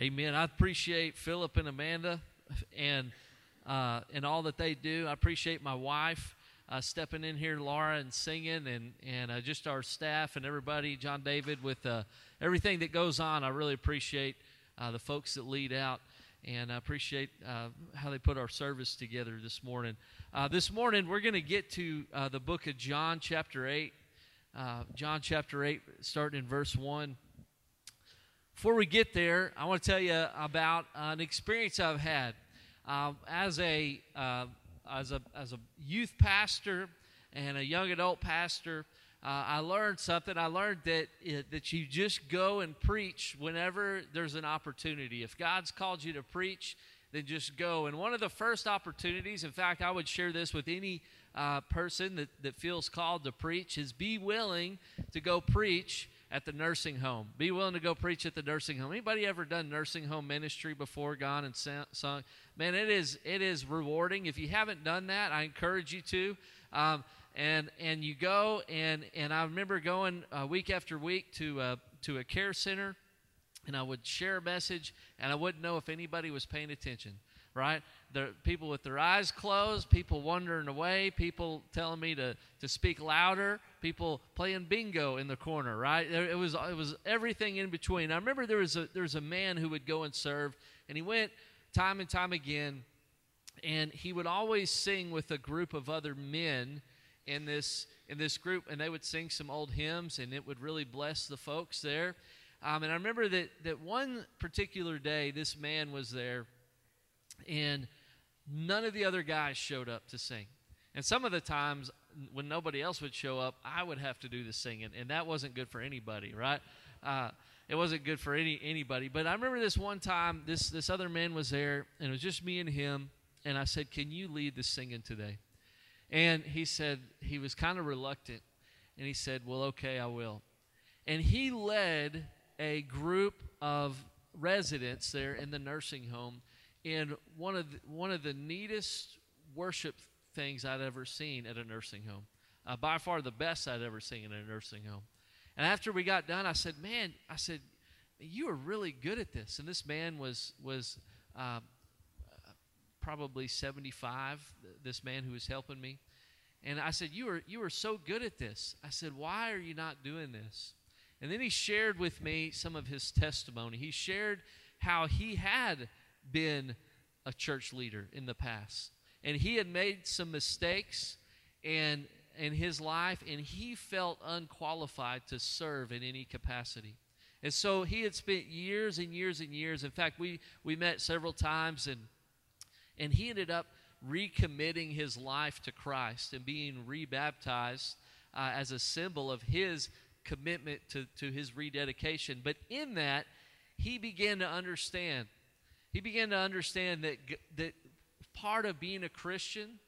Amen. I appreciate Philip and Amanda and uh, and all that they do. I appreciate my wife uh, stepping in here, Laura, and singing, and and uh, just our staff and everybody, John David, with uh, everything that goes on. I really appreciate uh, the folks that lead out, and I appreciate uh, how they put our service together this morning. this morning, we're going to get to the book of John, chapter eight. John chapter eight, starting in verse one. Before we get there, I want to tell you about an experience I've had uh, as a uh, as a as a youth pastor and a young adult pastor. Uh, I learned something. I learned that it, that you just go and preach whenever there's an opportunity. If God's called you to preach, then just go. And one of the first opportunities, in fact, I would share this with any uh, person that, that feels called to preach, is be willing to go preach at the nursing home. Be willing to go preach at the nursing home. Anybody ever done nursing home ministry before, gone and sung? Man, it is it is rewarding. If you haven't done that, I encourage you to. Um, and and you go and and I remember going uh, week after week to uh, to a care center, and I would share a message, and I wouldn't know if anybody was paying attention right? The people with their eyes closed, people wandering away, people telling me to, to speak louder, people playing bingo in the corner, right? It was it was everything in between. I remember there was a there was a man who would go and serve, and he went time and time again, and he would always sing with a group of other men in this in this group, and they would sing some old hymns, and it would really bless the folks there. Um, and I remember that that one particular day, this man was there and none of the other guys showed up to sing. And some of the times when nobody else would show up, I would have to do the singing, and that wasn't good for anybody, right? Uh, it wasn't good for any anybody. But I remember this one time, this this other man was there, and it was just me and him. And I said, "Can you lead the singing today?" And he said he was kind of reluctant, and he said, "Well, okay, I will." And he led a group of residents there in the nursing home in one of the, one of the neatest worship things I'd ever seen at a nursing home. Uh, by far the best I'd ever seen in a nursing home. And after we got done, I said, "Man, I said, you are really good at this." And this man was was uh, probably 75. This man who was helping me, and I said, "You are you are so good at this." I said, "Why are you not doing this?" And then he shared with me some of his testimony. He shared how he had been a church leader in the past. And he had made some mistakes and in his life and he felt unqualified to serve in any capacity. And so he had spent years and years and years. In fact, we, we met several times and and he ended up recommitting his life to Christ and being rebaptized uh, as a symbol of his commitment to, to his rededication. But in that, he began to understand he began to understand that, that part of being a Christian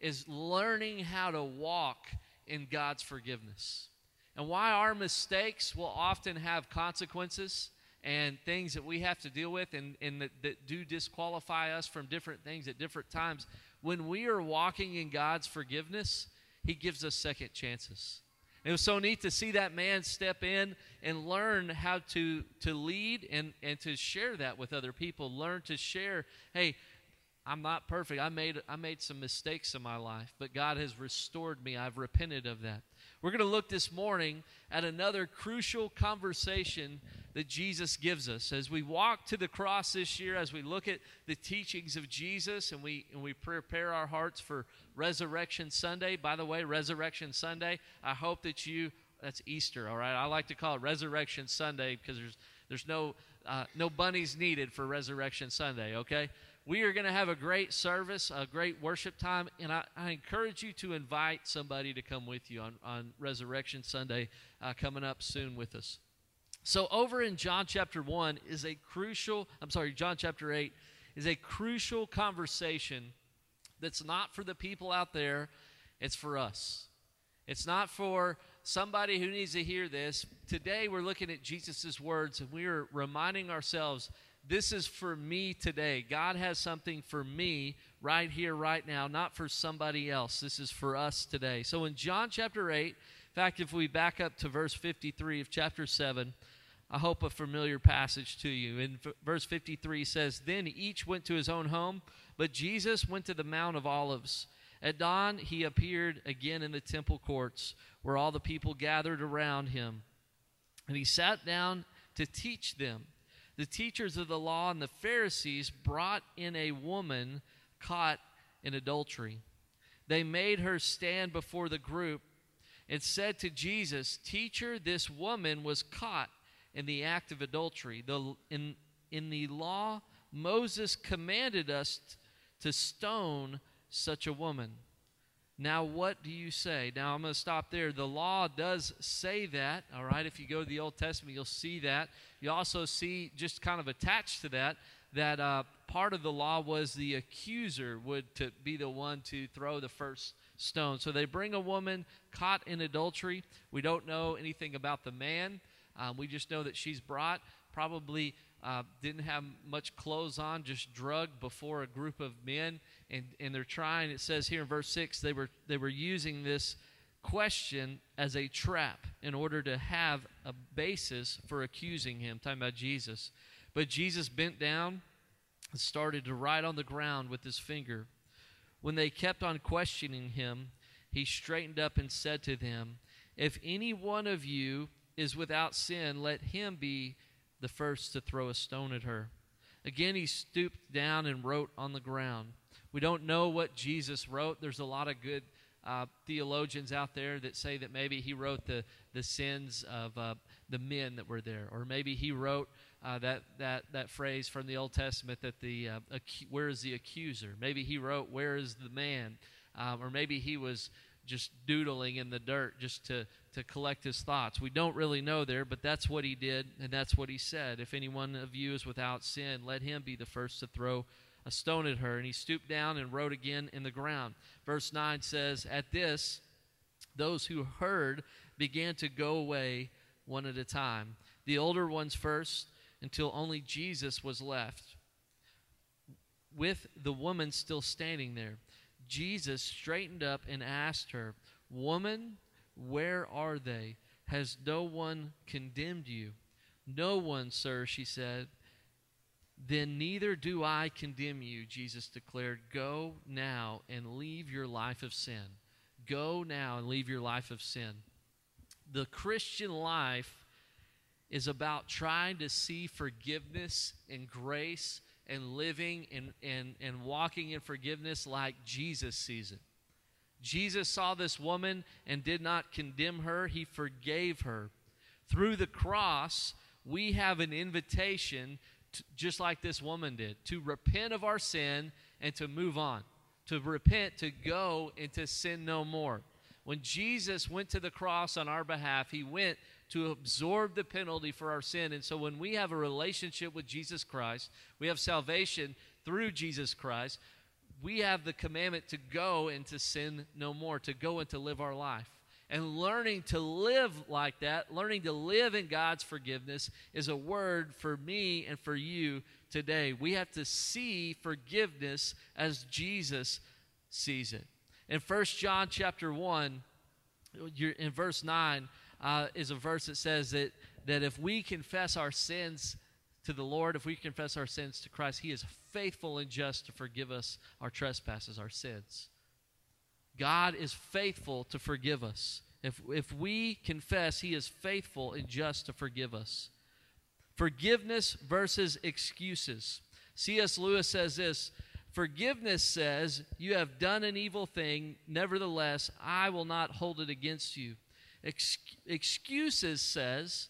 is learning how to walk in God's forgiveness. And why our mistakes will often have consequences and things that we have to deal with and, and that, that do disqualify us from different things at different times. When we are walking in God's forgiveness, He gives us second chances. It was so neat to see that man step in and learn how to, to lead and, and to share that with other people. Learn to share, hey, I'm not perfect. I made, I made some mistakes in my life, but God has restored me. I've repented of that. We're going to look this morning at another crucial conversation that Jesus gives us. As we walk to the cross this year, as we look at the teachings of Jesus and we, and we prepare our hearts for Resurrection Sunday. By the way, Resurrection Sunday, I hope that you, that's Easter, all right? I like to call it Resurrection Sunday because there's, there's no, uh, no bunnies needed for Resurrection Sunday, okay? We are going to have a great service, a great worship time, and I, I, encourage you to invite somebody to come with you on, on Resurrection Sunday uh, coming up soon with us. So, over in John chapter 1 is a crucial, I'm sorry, John chapter 8 is a crucial conversation that's not for the people out there, it's for us. It's not for somebody who needs to hear this. Today, we're looking at Jesus' words and we are reminding ourselves this is for me today. God has something for me right here, right now, not for somebody else. This is for us today. So in John chapter 8, in fact, if we back up to verse 53 of chapter 7, I hope, a familiar passage to you. In f- verse 53 says, Then each went to his own home, but Jesus went to the Mount of Olives. At dawn, he appeared again in the temple courts, where all the people gathered around him. And he sat down to teach them. The teachers of the law and the Pharisees brought in a woman caught in adultery. They made her stand before the group and said to Jesus, Teacher, this woman was caught in the act of adultery. The, in, in the law, Moses commanded us t- to stone such a woman. Now, what do you say? Now, I'm going to stop there. The law does say that, all right? If you go to the Old Testament, you'll see that. You also see, just kind of attached to that, that uh, part of the law was the accuser would to be the one to throw the first stone. So they bring a woman caught in adultery. We don't know anything about the man. Um, we just know that she's brought, probably uh, didn't have much clothes on, just drugged before a group of men, and, and they're trying. It says here in verse six, they were they were using this question as a trap in order to have a basis for accusing him. Talking about Jesus, but Jesus bent down and started to write on the ground with his finger. When they kept on questioning him, he straightened up and said to them, If any one of you is without sin, let him be the first to throw a stone at her. Again, he stooped down and wrote on the ground. We don't know what Jesus wrote. There's a lot of good uh, theologians out there that say that maybe he wrote the, the sins of uh, the men that were there, or maybe he wrote uh, that, that, that phrase from the Old Testament that the uh, acu- where is the accuser? Maybe he wrote where is the man, um, or maybe he was just doodling in the dirt just to, to collect his thoughts. We don't really know there, but that's what he did, and that's what he said. If any one of you is without sin, let him be the first to throw a stone at her. And he stooped down and wrote again in the ground. Verse 9 says, At this, those who heard began to go away one at a time, the older ones first, until only Jesus was left, with the woman still standing there. Jesus straightened up and asked her, Woman, where are they? Has no one condemned you? No one, sir, she said. Then neither do I condemn you, Jesus declared. Go now and leave your life of sin. Go now and leave your life of sin. The Christian life is about trying to see forgiveness and grace and living and, and, and walking in forgiveness like Jesus sees it. Jesus saw this woman and did not condemn her, he forgave her. Through the cross, we have an invitation, to, just like this woman did, to repent of our sin and to move on. To repent, to go, and to sin no more. When Jesus went to the cross on our behalf, he went to absorb the penalty for our sin. And so when we have a relationship with Jesus Christ, we have salvation through Jesus Christ, we have the commandment to go and to sin no more, to go and to live our life. And learning to live like that, learning to live in God's forgiveness, is a word for me and for you today. We have to see forgiveness as Jesus sees it. In 1 John chapter 1, in verse 9, uh, is a verse that says that, that if we confess our sins to the Lord, if we confess our sins to Christ, He is faithful and just to forgive us our trespasses, our sins. God is faithful to forgive us. If, if we confess, He is faithful and just to forgive us. Forgiveness versus excuses. C.S. Lewis says this Forgiveness says, You have done an evil thing, nevertheless, I will not hold it against you. Ex- excuses says,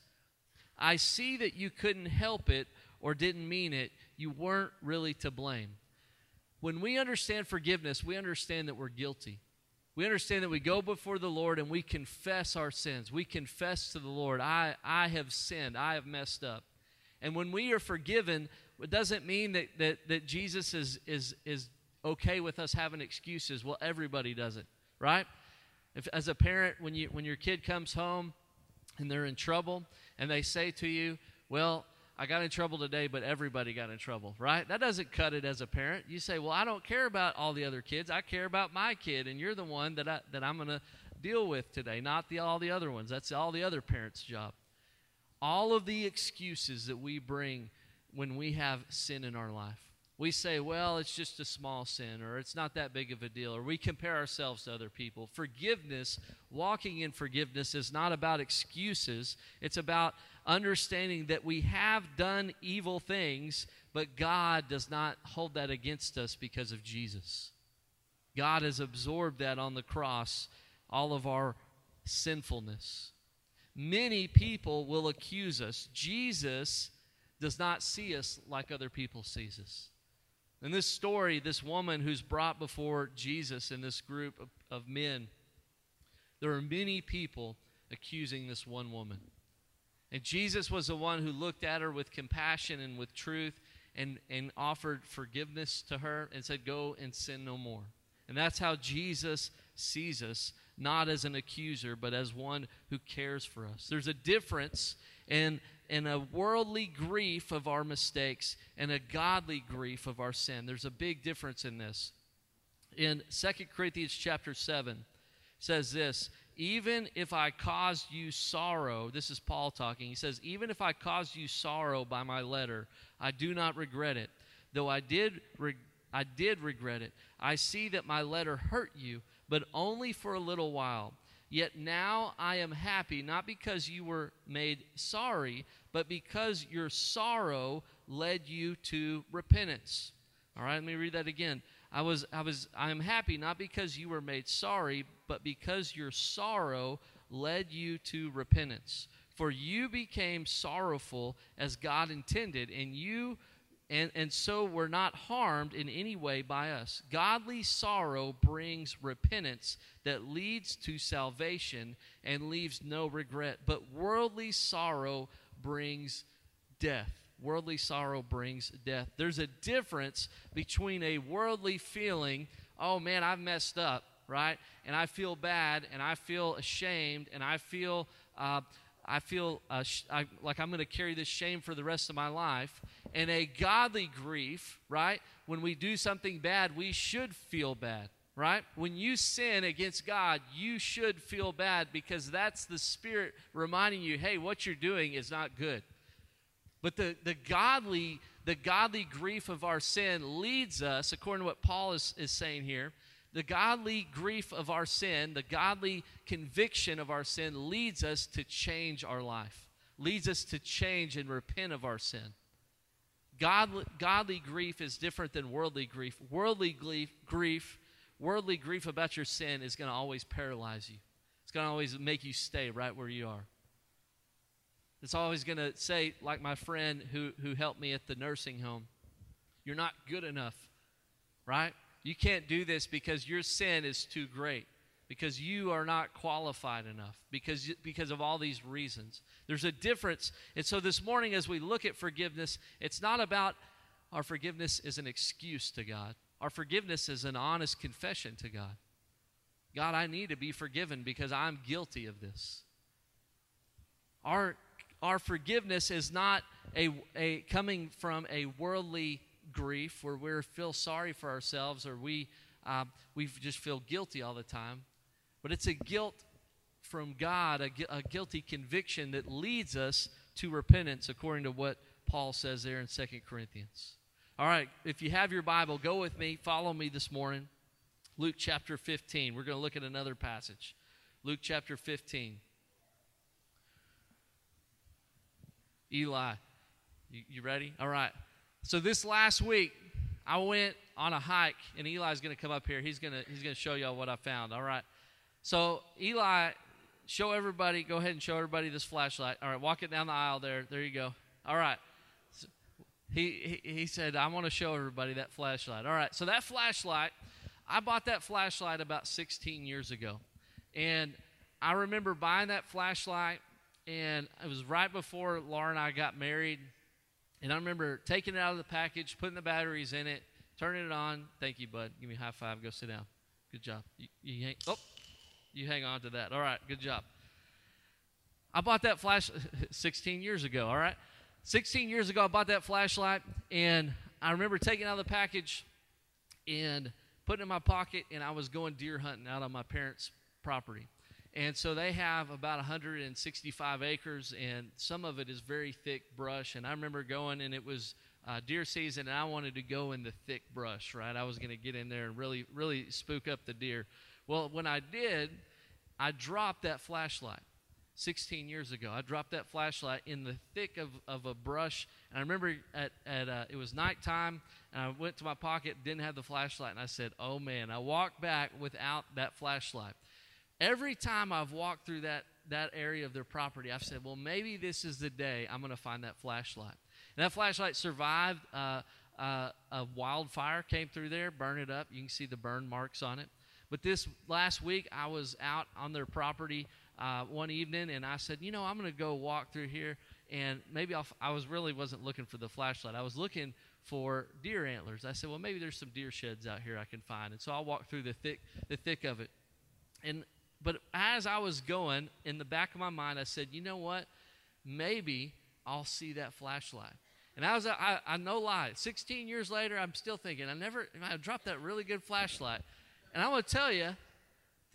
I see that you couldn't help it or didn't mean it. You weren't really to blame. When we understand forgiveness, we understand that we're guilty. We understand that we go before the Lord and we confess our sins. We confess to the Lord, I, I have sinned, I have messed up. And when we are forgiven, it doesn't mean that, that, that Jesus is, is, is okay with us having excuses. Well, everybody does it, right? If, as a parent, when, you, when your kid comes home and they're in trouble and they say to you, Well, I got in trouble today, but everybody got in trouble, right? That doesn't cut it as a parent. You say, Well, I don't care about all the other kids. I care about my kid, and you're the one that, I, that I'm going to deal with today, not the, all the other ones. That's all the other parents' job. all of the excuses that we bring when we have sin in our life. We say, well, it's just a small sin, or it's not that big of a deal, or we compare ourselves to other people. Forgiveness, walking in forgiveness, is not about excuses. It's about understanding that we have done evil things, but God does not hold that against us because of Jesus. God has absorbed that on the cross, all of our sinfulness. Many people will accuse us. Jesus does not see us like other people sees us. In this story, this woman who's brought before Jesus in this group of, of men, there are many people accusing this one woman. And Jesus was the one who looked at her with compassion and with truth and, and offered forgiveness to her and said, Go and sin no more. And that's how Jesus sees us, not as an accuser, but as one who cares for us. There's a difference in and a worldly grief of our mistakes and a godly grief of our sin. There's a big difference in this. In 2 Corinthians chapter 7 says this, even if I caused you sorrow, this is Paul talking. He says, even if I caused you sorrow by my letter, I do not regret it. Though I did re- I did regret it. I see that my letter hurt you, but only for a little while. Yet now I am happy, not because you were made sorry, but because your sorrow led you to repentance. All right, let me read that again. I was I was I am happy not because you were made sorry, but because your sorrow led you to repentance. For you became sorrowful as God intended, and you and, and so we're not harmed in any way by us. Godly sorrow brings repentance that leads to salvation and leaves no regret. But worldly sorrow brings death. Worldly sorrow brings death. There's a difference between a worldly feeling, oh man, I've messed up, right? And I feel bad and I feel ashamed and I feel. Uh, I feel uh, sh- I, like I'm going to carry this shame for the rest of my life. And a godly grief, right? When we do something bad, we should feel bad, right? When you sin against God, you should feel bad because that's the Spirit reminding you, hey, what you're doing is not good. But the, the godly the godly grief of our sin leads us, according to what Paul is, is saying here, the godly grief of our sin, the godly conviction of our sin leads us to change our life, leads us to change and repent of our sin. Godly, godly grief is different than worldly grief. Worldly grief, grief, worldly grief about your sin is going to always paralyze you. It's going to always make you stay right where you are. It's always going to say, like my friend who, who helped me at the nursing home, you're not good enough, right? You can't do this because your sin is too great, because you are not qualified enough, because, because of all these reasons. There's a difference. And so this morning, as we look at forgiveness, it's not about our forgiveness is an excuse to God, our forgiveness is an honest confession to God. God, I need to be forgiven because I'm guilty of this. Our, our forgiveness is not a, a coming from a worldly grief where we feel sorry for ourselves or we, uh, we just feel guilty all the time. But it's a guilt from God, a, a guilty conviction that leads us to repentance, according to what Paul says there in Second Corinthians. All right, if you have your Bible, go with me, follow me this morning. Luke chapter 15. We're going to look at another passage. Luke chapter 15. Eli, you, you ready? All right. So this last week, I went on a hike, and Eli's going to come up here. He's going to he's going to show y'all what I found. All right. So Eli, show everybody. Go ahead and show everybody this flashlight. All right, walk it down the aisle there. There you go. All right. He, he he said, "I want to show everybody that flashlight." All right. So that flashlight, I bought that flashlight about 16 years ago, and I remember buying that flashlight, and it was right before Laura and I got married and I remember taking it out of the package, putting the batteries in it, turning it on. Thank you, bud. Give me a high five. Go sit down. Good job. You, you hang, oh, you hang on to that. All right, good job. I bought that flash 16 years ago. All right, 16 years ago, I bought that flashlight, and I remember taking out the package and putting it in my pocket, and I was going deer hunting out on my parents' property. And so they have about 165 acres, and some of it is very thick brush. And I remember going, and it was uh, deer season, and I wanted to go in the thick brush, right? I was going to get in there and really, really spook up the deer. Well, when I did, I dropped that flashlight 16 years ago. I dropped that flashlight in the thick of, of a brush. And I remember at, at uh, it was nighttime, and I went to my pocket, didn't have the flashlight, and I said, Oh man, I walked back without that flashlight. Every time I've walked through that, that area of their property, I've said, well, maybe this is the day I'm going to find that flashlight. And that flashlight survived uh, uh, a wildfire, came through there, burned it up. You can see the burn marks on it. But this last week, I was out on their property uh, one evening, and I said, you know, I'm going to go walk through here, and maybe I'll, I was really wasn't looking for the flashlight. I was looking for deer antlers. I said, well, maybe there's some deer sheds out here I can find, and so I walked through the thick, the thick of it, and but as I was going, in the back of my mind, I said, you know what? Maybe I'll see that flashlight. And I was, I, I no lie, 16 years later, I'm still thinking, I never, I dropped that really good flashlight. And I'm going to tell you,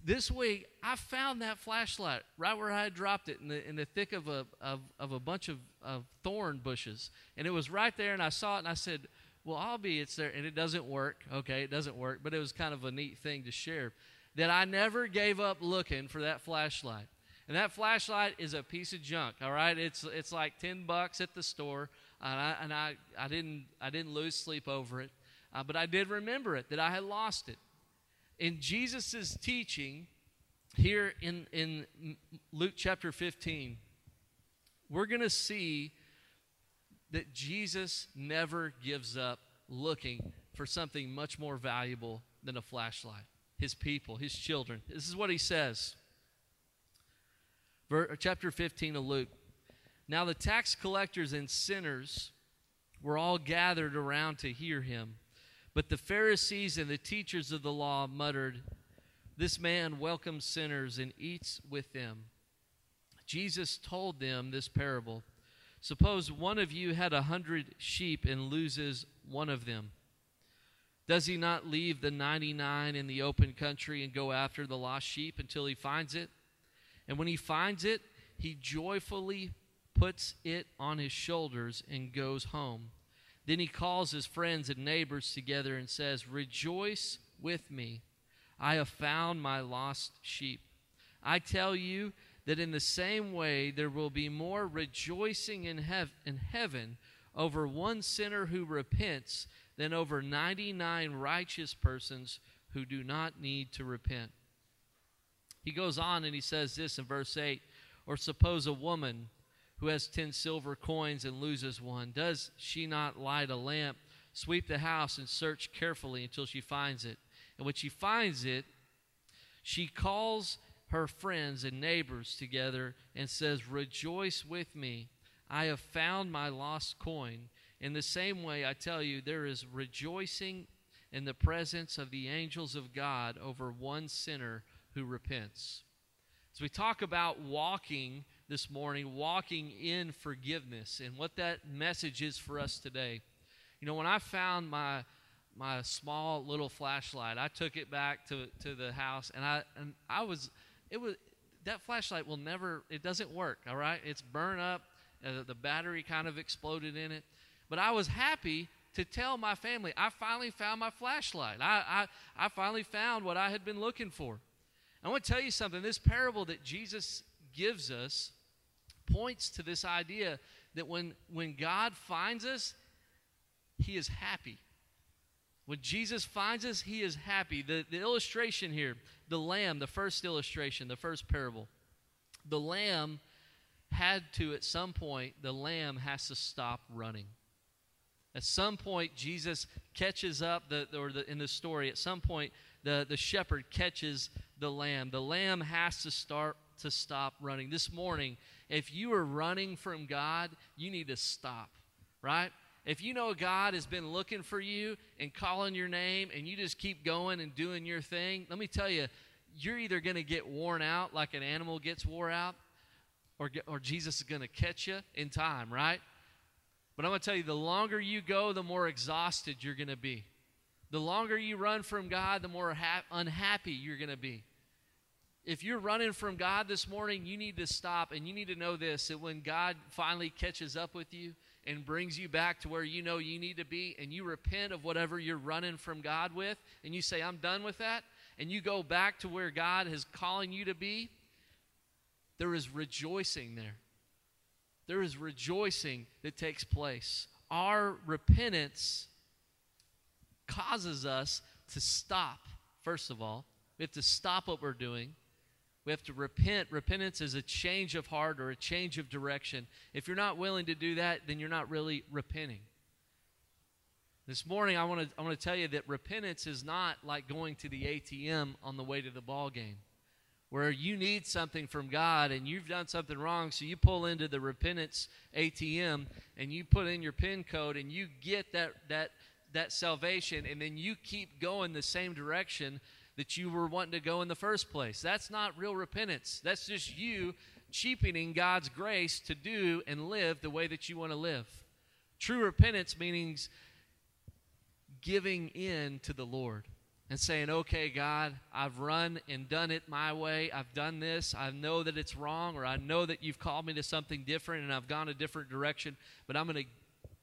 this week, I found that flashlight right where I had dropped it in the, in the thick of a, of, of a bunch of, of thorn bushes. And it was right there, and I saw it, and I said, well, I'll be, it's there. And it doesn't work. Okay, it doesn't work, but it was kind of a neat thing to share that I never gave up looking for that flashlight. And that flashlight is a piece of junk, all right? It's, it's like 10 bucks at the store, and I, and I, I, didn't, I didn't lose sleep over it, uh, but I did remember it, that I had lost it. In Jesus' teaching here in, in Luke chapter 15, we're going to see that Jesus never gives up looking for something much more valuable than a flashlight his people, his children. This is what he says. Uh, chapter 15 of Luke. Now the tax collectors and sinners were all gathered around to hear him. But the Pharisees and the teachers of the law muttered, This man welcomes sinners and eats with them. Jesus told them this parable Suppose one of you had a hundred sheep and loses one of them. Does he not leave the 99 in the open country and go after the lost sheep until he finds it? And when he finds it, he joyfully puts it on his shoulders and goes home. Then he calls his friends and neighbors together and says, Rejoice with me. I have found my lost sheep. I tell you that in the same way there will be more rejoicing in, hev- in heaven over one sinner who repents than over 99 righteous persons who do not need to repent. He goes on and he says this in verse 8 Or suppose a woman who has 10 silver coins and loses one, does she not light a lamp, sweep the house, and search carefully until she finds it? And when she finds it, she calls her friends and neighbors together and says, Rejoice with me. I have found my lost coin. In the same way, I tell you, there is rejoicing in the presence of the angels of God over one sinner who repents. As we talk about walking this morning, walking in forgiveness, and what that message is for us today. You know, when I found my my small little flashlight, I took it back to, to the house, and I and I was it was that flashlight will never it doesn't work. All right, it's burned up. Uh, the battery kind of exploded in it. But I was happy to tell my family, I finally found my flashlight. I, I, I finally found what I had been looking for. I want to tell you something. This parable that Jesus gives us points to this idea that when, when God finds us, he is happy. When Jesus finds us, he is happy. The, the illustration here, the lamb, the first illustration, the first parable, the lamb had to, at some point, the lamb has to stop running. At some point, Jesus catches up, the, or the, in the story, at some point, the, the shepherd catches the lamb. The lamb has to start to stop running. This morning, if you are running from God, you need to stop, right? If you know God has been looking for you and calling your name and you just keep going and doing your thing, let me tell you, you're either going to get worn out like an animal gets wore out, or, or Jesus is going to catch you in time, right? But I'm going to tell you the longer you go, the more exhausted you're going to be. The longer you run from God, the more ha- unhappy you're going to be. If you're running from God this morning, you need to stop and you need to know this that when God finally catches up with you and brings you back to where you know you need to be and you repent of whatever you're running from God with and you say, I'm done with that, and you go back to where God is calling you to be, there is rejoicing there. There is rejoicing that takes place. Our repentance causes us to stop, first of all. We have to stop what we're doing. We have to repent. Repentance is a change of heart or a change of direction. If you're not willing to do that, then you're not really repenting. This morning, I want to I want to tell you that repentance is not like going to the ATM on the way to the ball game, where you need something from God and you've done something wrong, so you pull into the repentance ATM and you put in your PIN code and you get that that that salvation, and then you keep going the same direction that you were wanting to go in the first place. That's not real repentance. That's just you cheapening God's grace to do and live the way that you want to live. True repentance means giving in to the Lord and saying, okay, God, I've run and done it my way. I've done this. I know that it's wrong, or I know that you've called me to something different and I've gone a different direction, but I'm going to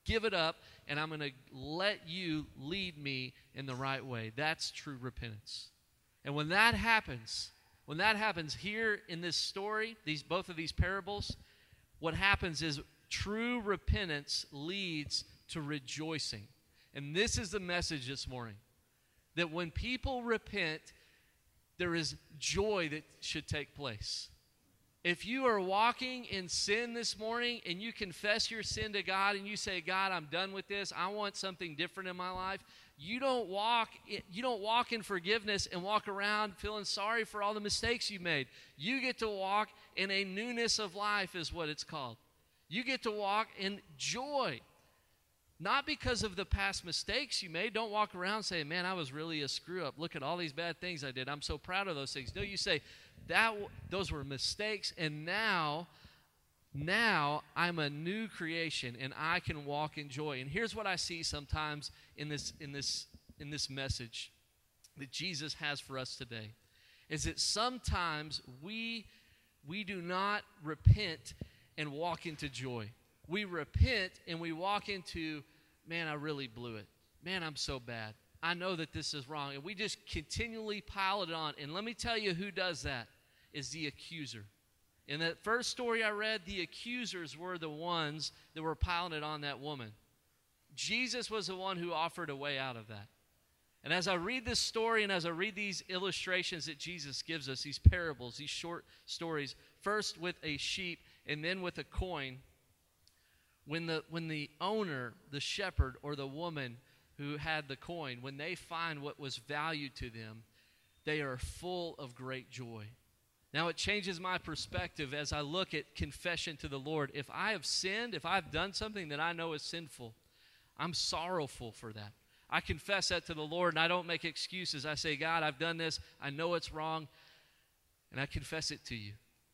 give it up and I'm going to let you lead me in the right way. That's true repentance. And when that happens, when that happens here in this story, these both of these parables, what happens is true repentance leads to rejoicing. And this is the message this morning that when people repent, there is joy that should take place. If you are walking in sin this morning and you confess your sin to God and you say, God, I'm done with this, I want something different in my life, you don't walk you don't walk in forgiveness and walk around feeling sorry for all the mistakes you made. You get to walk in a newness of life is what it's called. You get to walk in joy. Not because of the past mistakes you made. Don't walk around saying, "Man, I was really a screw up. Look at all these bad things I did. I'm so proud of those things." No, you say, that those were mistakes and now now I'm a new creation and I can walk in joy. And here's what I see sometimes in this in this in this message that Jesus has for us today is that sometimes we we do not repent and walk into joy. We repent and we walk into man I really blew it. Man, I'm so bad. I know that this is wrong. And we just continually pile it on. And let me tell you who does that is the accuser. In that first story I read, the accusers were the ones that were piling it on that woman. Jesus was the one who offered a way out of that. And as I read this story and as I read these illustrations that Jesus gives us, these parables, these short stories, first with a sheep and then with a coin, when the, when the owner, the shepherd, or the woman who had the coin, when they find what was valued to them, they are full of great joy. Now it changes my perspective as I look at confession to the Lord. If I have sinned, if I've done something that I know is sinful, I'm sorrowful for that. I confess that to the Lord and I don't make excuses. I say, God, I've done this. I know it's wrong. And I confess it to you.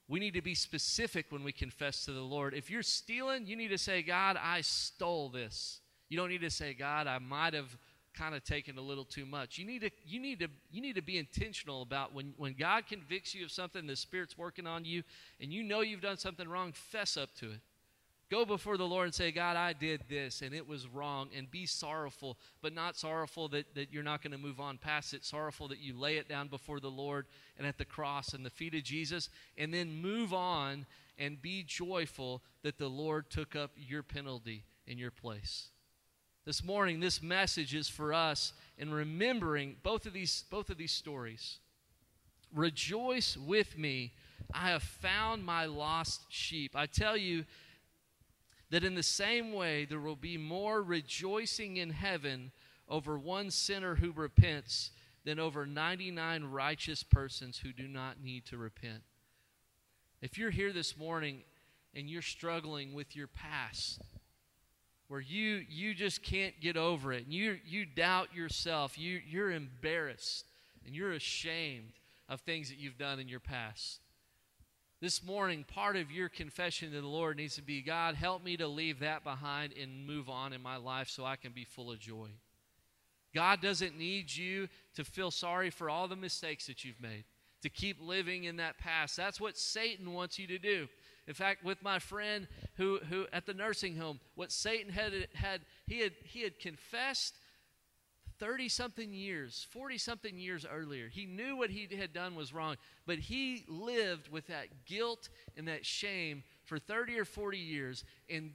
We need to be specific when we confess to the Lord. If you're stealing, you need to say, God, I stole this. You don't need to say, God, I might have kind of taken a little too much. You need to you need to you need to be intentional about when when God convicts you of something the spirit's working on you and you know you've done something wrong, fess up to it. Go before the Lord and say, God, I did this and it was wrong, and be sorrowful, but not sorrowful that, that you're not going to move on past it, sorrowful that you lay it down before the Lord and at the cross and the feet of Jesus, and then move on and be joyful that the Lord took up your penalty in your place. This morning, this message is for us in remembering both of these, both of these stories. Rejoice with me. I have found my lost sheep. I tell you that in the same way, there will be more rejoicing in heaven over one sinner who repents than over 99 righteous persons who do not need to repent. If you're here this morning and you're struggling with your past, where you you just can't get over it and you you doubt yourself you you're embarrassed and you're ashamed of things that you've done in your past this morning part of your confession to the lord needs to be god help me to leave that behind and move on in my life so i can be full of joy god doesn't need you to feel sorry for all the mistakes that you've made to keep living in that past. That's what Satan wants you to do. In fact, with my friend who, who at the nursing home, what Satan had, had he had he had confessed 30 something years, 40 something years earlier. He knew what he had done was wrong, but he lived with that guilt and that shame for 30 or 40 years. And,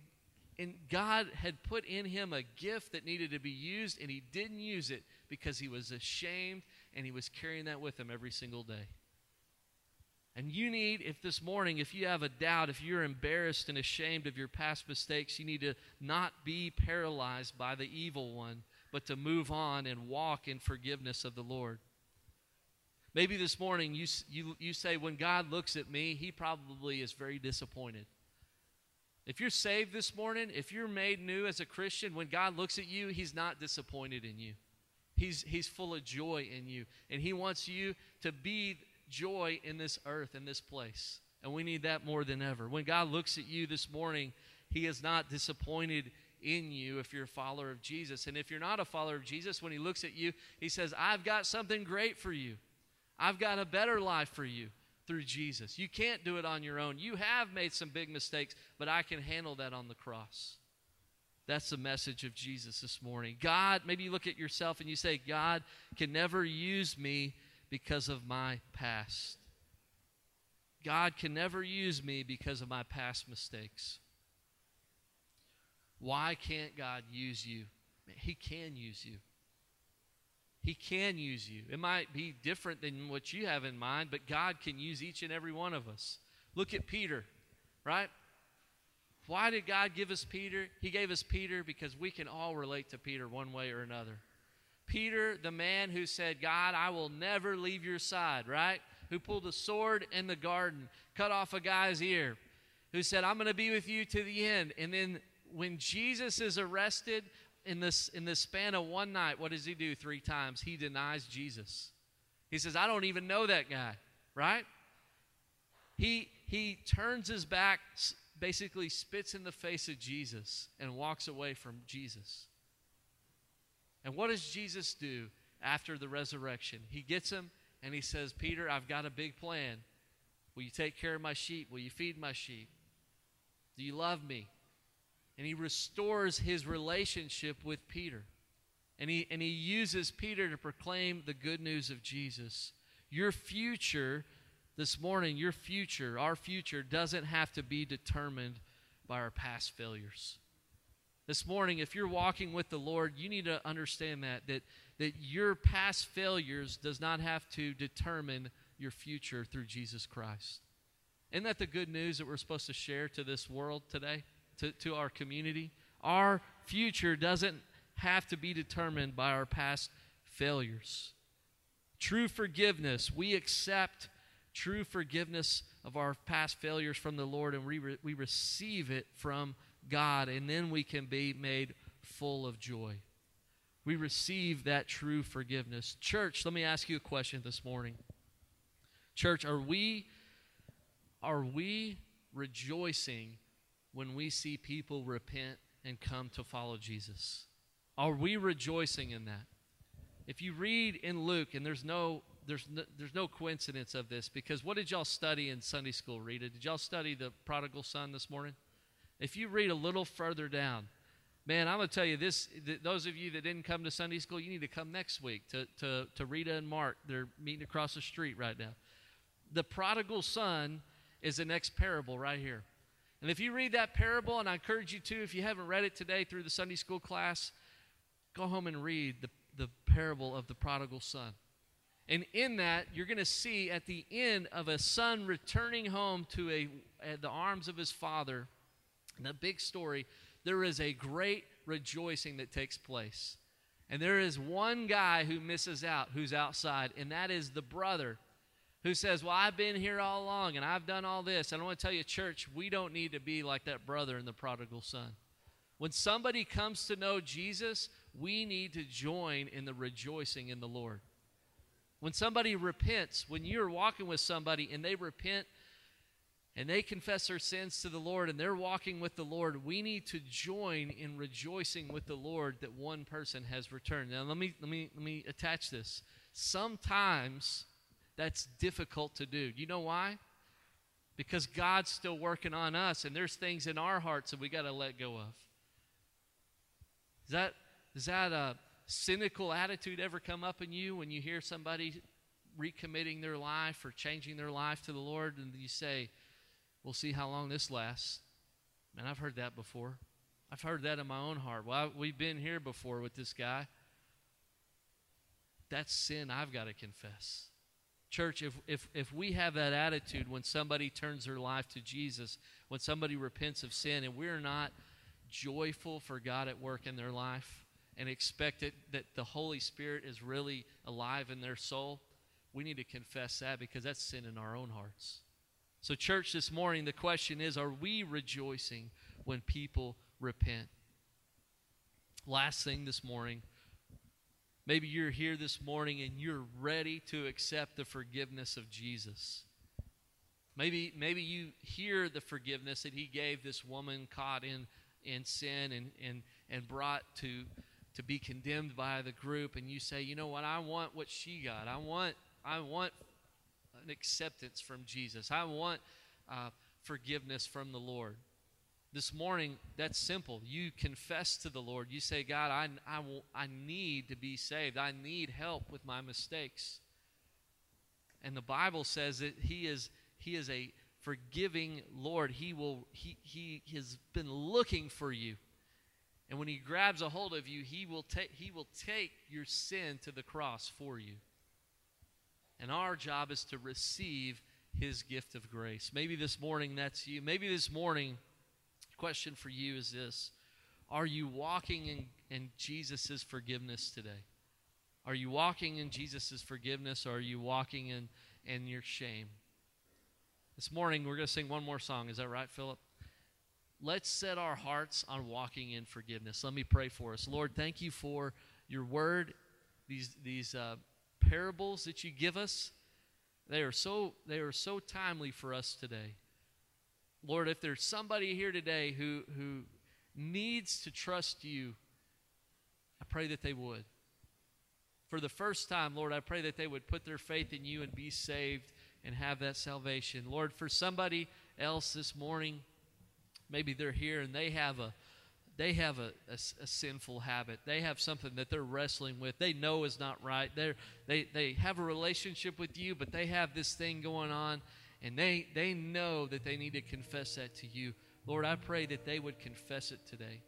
and God had put in him a gift that needed to be used, and he didn't use it because he was ashamed and he was carrying that with him every single day. And you need, if this morning, if you have a doubt, if you're embarrassed and ashamed of your past mistakes, you need to not be paralyzed by the evil one, but to move on and walk in forgiveness of the Lord. Maybe this morning you, you, you say, when God looks at me, he probably is very disappointed. If you're saved this morning, if you're made new as a Christian, when God looks at you, he's not disappointed in you. He's, he's full of joy in you. And he wants you to be joy in this earth, in this place. And we need that more than ever. When God looks at you this morning, He is not disappointed in you if you're a follower of Jesus. And if you're not a follower of Jesus, when He looks at you, He says, I've got something great for you. I've got a better life for you through Jesus. You can't do it on your own. You have made some big mistakes, but I can handle that on the cross. That's the message of Jesus this morning. God, maybe you look at yourself and you say, God can never use me because of my past. God can never use me because of my past mistakes. Why can't God use you? He can use you. He can use you. It might be different than what you have in mind, but God can use each and every one of us. Look at Peter, right? Why did God give us Peter? He gave us Peter because we can all relate to Peter one way or another. Peter, the man who said, God, I will never leave your side, right? Who pulled a sword in the garden, cut off a guy's ear, who said, I'm going to be with you to the end. And then when Jesus is arrested in this, in the span of one night, what does he do three times? He denies Jesus. He says, I don't even know that guy, right? He, he turns his back, basically spits in the face of Jesus, and walks away from Jesus. And what does Jesus do after the resurrection? He gets him and he says, Peter, I've got a big plan. Will you take care of my sheep? Will you feed my sheep? Do you love me? And he restores his relationship with Peter. And he, and he uses Peter to proclaim the good news of Jesus. Your future, this morning, your future, our future, doesn't have to be determined by our past failures. This morning, if you're walking with the Lord, you need to understand that, that, that your past failures does not have to determine your future through Jesus Christ. Isn't that the good news that we're supposed to share to this world today, to, to our community? Our future doesn't have to be determined by our past failures. True forgiveness, we accept true forgiveness of our past failures from the Lord and we, re- we receive it from God, and then we can be made full of joy. We receive that true forgiveness. Church, let me ask you a question this morning. Church, are we are we rejoicing when we see people repent and come to follow Jesus? Are we rejoicing in that? If you read in Luke, and there's no there's no, there's no coincidence of this because what did y'all study in Sunday school, Rita? Did y'all study the prodigal son this morning? If you read a little further down, man, I'm going to tell you this. Th- those of you that didn't come to Sunday school, you need to come next week to, to, to Rita and Mark. They're meeting across the street right now. The prodigal son is the next parable right here. And if you read that parable, and I encourage you to, if you haven't read it today through the Sunday school class, go home and read the, the parable of the prodigal son. And in that, you're going to see at the end of a son returning home to a, the arms of his father the big story, there is a great rejoicing that takes place. And there is one guy who misses out, who's outside, and that is the brother who says, Well, I've been here all along and I've done all this. And I want to tell you, church, we don't need to be like that brother in the prodigal son. When somebody comes to know Jesus, we need to join in the rejoicing in the Lord. When somebody repents, when you're walking with somebody and they repent and they confess their sins to the Lord and they're walking with the Lord, we need to join in rejoicing with the Lord that one person has returned. Now let me let me let me attach this. Sometimes that's difficult to do. You know why? Because God's still working on us, and there's things in our hearts that we got to let go of. Is that, is that a cynical attitude ever come up in you when you hear somebody recommitting their life or changing their life to the Lord, and you say, We'll see how long this lasts? Man, I've heard that before. I've heard that in my own heart. Well, I, we've been here before with this guy. That's sin I've got to confess. Church, if, if, if we have that attitude when somebody turns their life to Jesus, when somebody repents of sin, and we're not joyful for God at work in their life and expect it, that the Holy Spirit is really alive in their soul, we need to confess that because that's sin in our own hearts. So, church, this morning, the question is are we rejoicing when people repent? Last thing this morning, maybe you're here this morning and you're ready to accept the forgiveness of Jesus. Maybe, maybe you hear the forgiveness that he gave this woman caught in, in sin and, and, and brought to, to be condemned by the group, and you say, you know what, I want what she got. I want, I want an acceptance from Jesus. I want uh, forgiveness from the Lord. This morning, that's simple. You confess to the Lord. You say, God, I, I, I need to be saved. I need help with my mistakes. And the Bible says that He is, he is a forgiving Lord. He, will, he, he has been looking for you. And when He grabs a hold of you, He will, take he will take your sin to the cross for you. And our job is to receive his gift of grace. Maybe this morning that's you. Maybe this morning, question for you is this Are you walking in, in Jesus' forgiveness today? Are you walking in Jesus' forgiveness or are you walking in, in your shame? This morning, we're going to sing one more song. Is that right, Philip? Let's set our hearts on walking in forgiveness. Let me pray for us. Lord, thank you for your word, these, these uh, parables that you give us, they are so they are so timely for us today. Lord, if there's somebody here today who who needs to trust you, I pray that they would. For the first time, Lord, I pray that they would put their faith in you and be saved and have that salvation. Lord, for somebody else this morning, maybe they're here and they have a they have a, a, a, sinful habit. They have something that they're wrestling with. They know is not right. They're, they they have a relationship with you, but they have this thing going on, and they they know that they need to confess that to you. Lord, I pray that they would confess it today.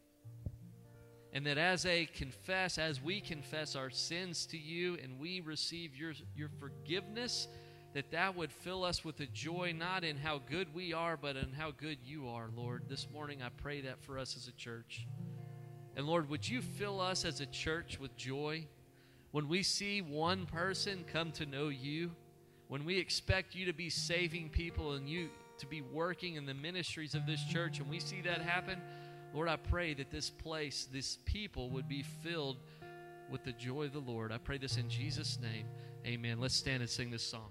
And that as they confess, as we confess our sins to you and we receive your, your forgiveness, that that would fill us with a joy not in how good we are, but in how good you are, Lord. This morning I pray that for us as a church. And Lord, would you fill us as a church with joy when we see one person come to know you, when we expect you to be saving people and you to be working in the ministries of this church, and we see that happen? Lord, I pray that this place, this people would be filled with the joy of the Lord. I pray this in Jesus' name. Amen. Let's stand and sing this song.